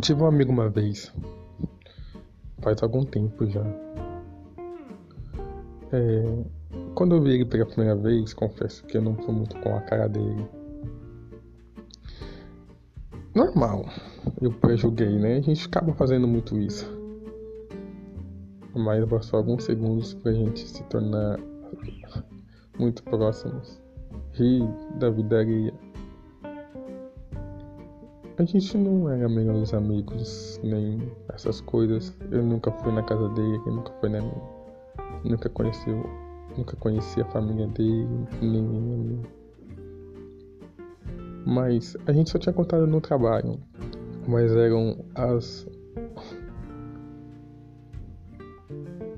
tive um amigo uma vez, faz algum tempo já. É, quando eu vi ele pela primeira vez, confesso que eu não fui muito com a cara dele. Normal, eu pré-julguei, né? A gente acaba fazendo muito isso. Mas bastou alguns segundos pra gente se tornar muito próximos. Rir da vida alheia. A gente não era melhores amigos, nem essas coisas. Eu nunca fui na casa dele, ele nunca foi na minha. Nunca conheceu, nunca conheci a família dele, nem a. Mas a gente só tinha contado no trabalho. Mas eram as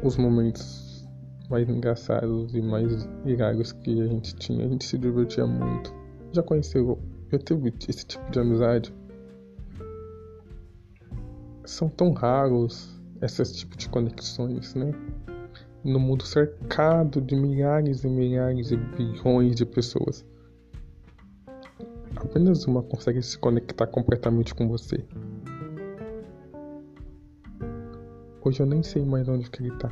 os momentos mais engraçados e mais hilários que a gente tinha. A gente se divertia muito. Já conheceu, já teve esse tipo de amizade? São tão raros esses tipos de conexões, né? No mundo cercado de milhares e milhares e bilhões de pessoas. Apenas uma consegue se conectar completamente com você. Hoje eu nem sei mais onde que ele tá.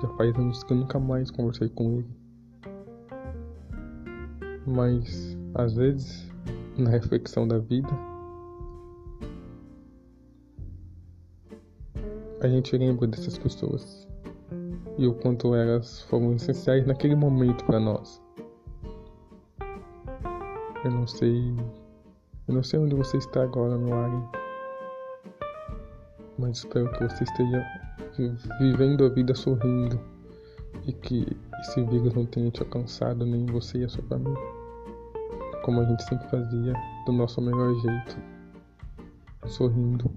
Já faz anos que eu nunca mais conversei com ele. Mas, às vezes, na reflexão da vida, a gente lembra dessas pessoas. E o quanto elas foram essenciais naquele momento para nós. Eu não sei, eu não sei onde você está agora no ar, mas espero que você esteja vivendo a vida sorrindo. E que esse vírus não tenha te alcançado nem você e a sua família, como a gente sempre fazia, do nosso melhor jeito, sorrindo.